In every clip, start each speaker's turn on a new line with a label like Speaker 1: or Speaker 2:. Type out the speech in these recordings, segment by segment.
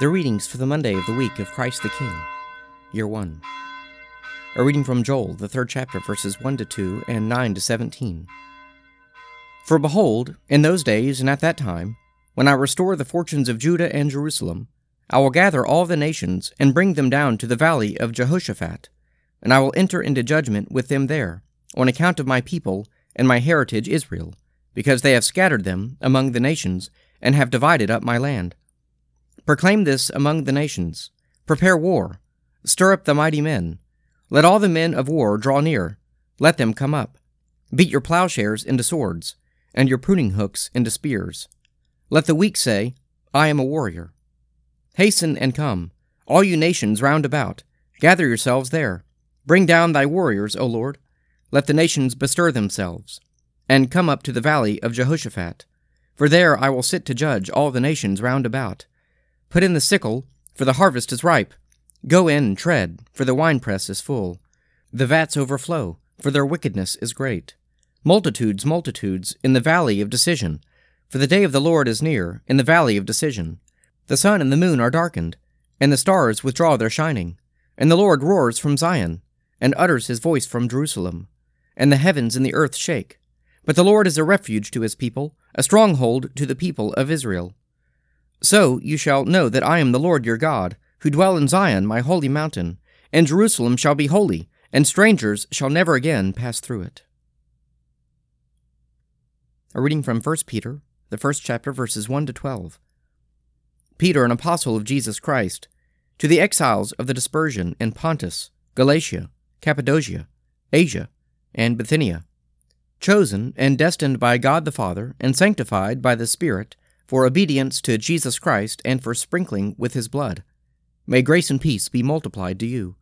Speaker 1: The readings for the Monday of the week of Christ the King, Year 1. A reading from Joel, the third chapter, verses 1 to 2 and 9 to 17. For behold, in those days and at that time, when I restore the fortunes of Judah and Jerusalem, I will gather all the nations and bring them down to the valley of Jehoshaphat, and I will enter into judgment with them there, on account of my people and my heritage Israel, because they have scattered them among the nations and have divided up my land. Proclaim this among the nations. Prepare war. Stir up the mighty men. Let all the men of war draw near. Let them come up. Beat your plowshares into swords, and your pruning hooks into spears. Let the weak say, I am a warrior. Hasten and come, all you nations round about. Gather yourselves there. Bring down thy warriors, O Lord. Let the nations bestir themselves, and come up to the valley of Jehoshaphat. For there I will sit to judge all the nations round about Put in the sickle, for the harvest is ripe. Go in and tread, for the winepress is full. The vats overflow, for their wickedness is great. Multitudes, multitudes, in the valley of decision. For the day of the Lord is near, in the valley of decision. The sun and the moon are darkened, and the stars withdraw their shining. And the Lord roars from Zion, and utters his voice from Jerusalem. And the heavens and the earth shake. But the Lord is a refuge to his people, a stronghold to the people of Israel. So you shall know that I am the Lord your God, who dwell in Zion, my holy mountain, and Jerusalem shall be holy, and strangers shall never again pass through it. A reading from 1 Peter, the first chapter, verses 1 to 12. Peter, an apostle of Jesus Christ, to the exiles of the dispersion in Pontus, Galatia, Cappadocia, Asia, and Bithynia, chosen and destined by God the Father, and sanctified by the Spirit, for obedience to Jesus Christ and for sprinkling with his blood. May grace and peace be multiplied to you.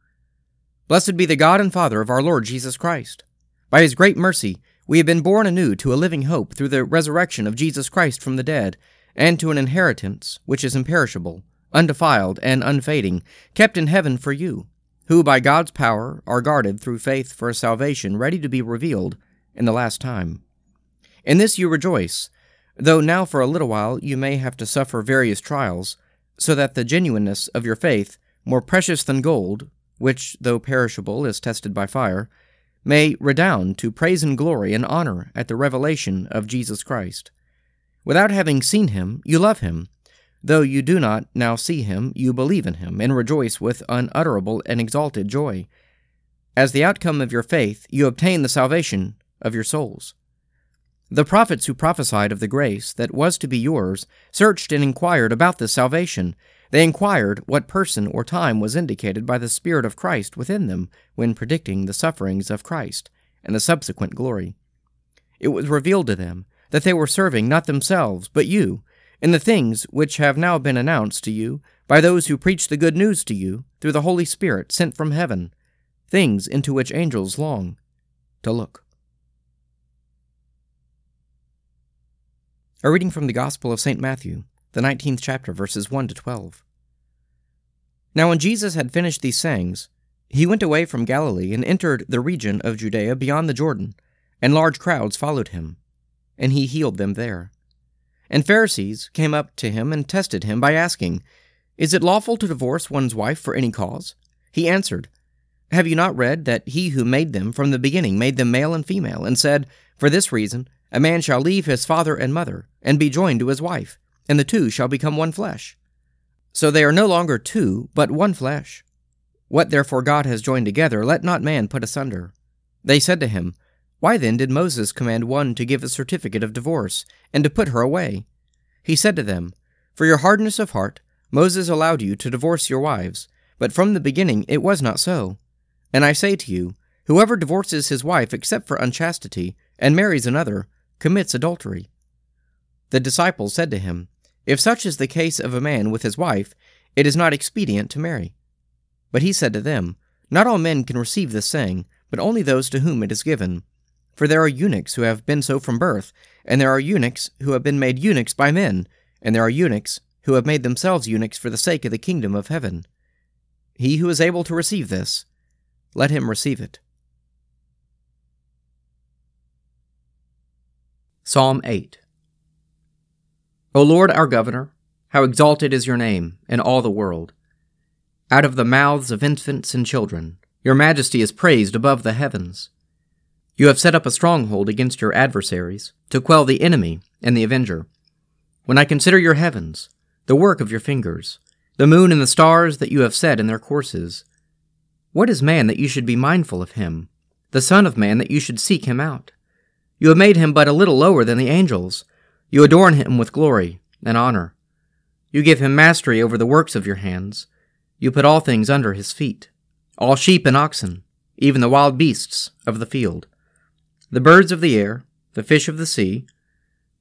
Speaker 1: Blessed be the God and Father of our Lord Jesus Christ. By his great mercy, we have been born anew to a living hope through the resurrection of Jesus Christ from the dead, and to an inheritance which is imperishable, undefiled, and unfading, kept in heaven for you, who by God's power are guarded through faith for a salvation ready to be revealed in the last time. In this you rejoice though now for a little while you may have to suffer various trials, so that the genuineness of your faith, more precious than gold, which, though perishable, is tested by fire, may redound to praise and glory and honor at the revelation of Jesus Christ. Without having seen him, you love him. Though you do not now see him, you believe in him, and rejoice with unutterable and exalted joy. As the outcome of your faith, you obtain the salvation of your souls. The prophets who prophesied of the grace that was to be yours searched and inquired about this salvation. They inquired what person or time was indicated by the Spirit of Christ within them when predicting the sufferings of Christ and the subsequent glory. It was revealed to them that they were serving not themselves, but you, in the things which have now been announced to you by those who preach the good news to you through the Holy Spirit sent from heaven, things into which angels long to look. A reading from the Gospel of St. Matthew, the 19th chapter, verses 1 to 12. Now, when Jesus had finished these sayings, he went away from Galilee and entered the region of Judea beyond the Jordan, and large crowds followed him, and he healed them there. And Pharisees came up to him and tested him by asking, Is it lawful to divorce one's wife for any cause? He answered, Have you not read that he who made them from the beginning made them male and female, and said, For this reason, a man shall leave his father and mother, and be joined to his wife, and the two shall become one flesh. So they are no longer two, but one flesh. What therefore God has joined together, let not man put asunder. They said to him, Why then did Moses command one to give a certificate of divorce, and to put her away? He said to them, For your hardness of heart, Moses allowed you to divorce your wives, but from the beginning it was not so. And I say to you, Whoever divorces his wife except for unchastity, and marries another, commits adultery. The disciples said to him, If such is the case of a man with his wife, it is not expedient to marry. But he said to them, Not all men can receive this saying, but only those to whom it is given. For there are eunuchs who have been so from birth, and there are eunuchs who have been made eunuchs by men, and there are eunuchs who have made themselves eunuchs for the sake of the kingdom of heaven. He who is able to receive this, let him receive it. Psalm 8 O Lord our Governor, How exalted is your name in all the world. Out of the mouths of infants and children, your majesty is praised above the heavens. You have set up a stronghold against your adversaries, to quell the enemy and the avenger. When I consider your heavens, the work of your fingers, the moon and the stars that you have set in their courses, what is man that you should be mindful of him, the Son of Man that you should seek him out? You have made him but a little lower than the angels. You adorn him with glory and honor. You give him mastery over the works of your hands. You put all things under his feet all sheep and oxen, even the wild beasts of the field, the birds of the air, the fish of the sea,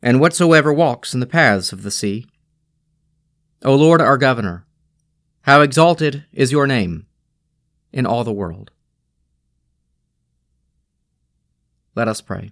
Speaker 1: and whatsoever walks in the paths of the sea. O Lord our Governor, how exalted is your name in all the world. Let us pray.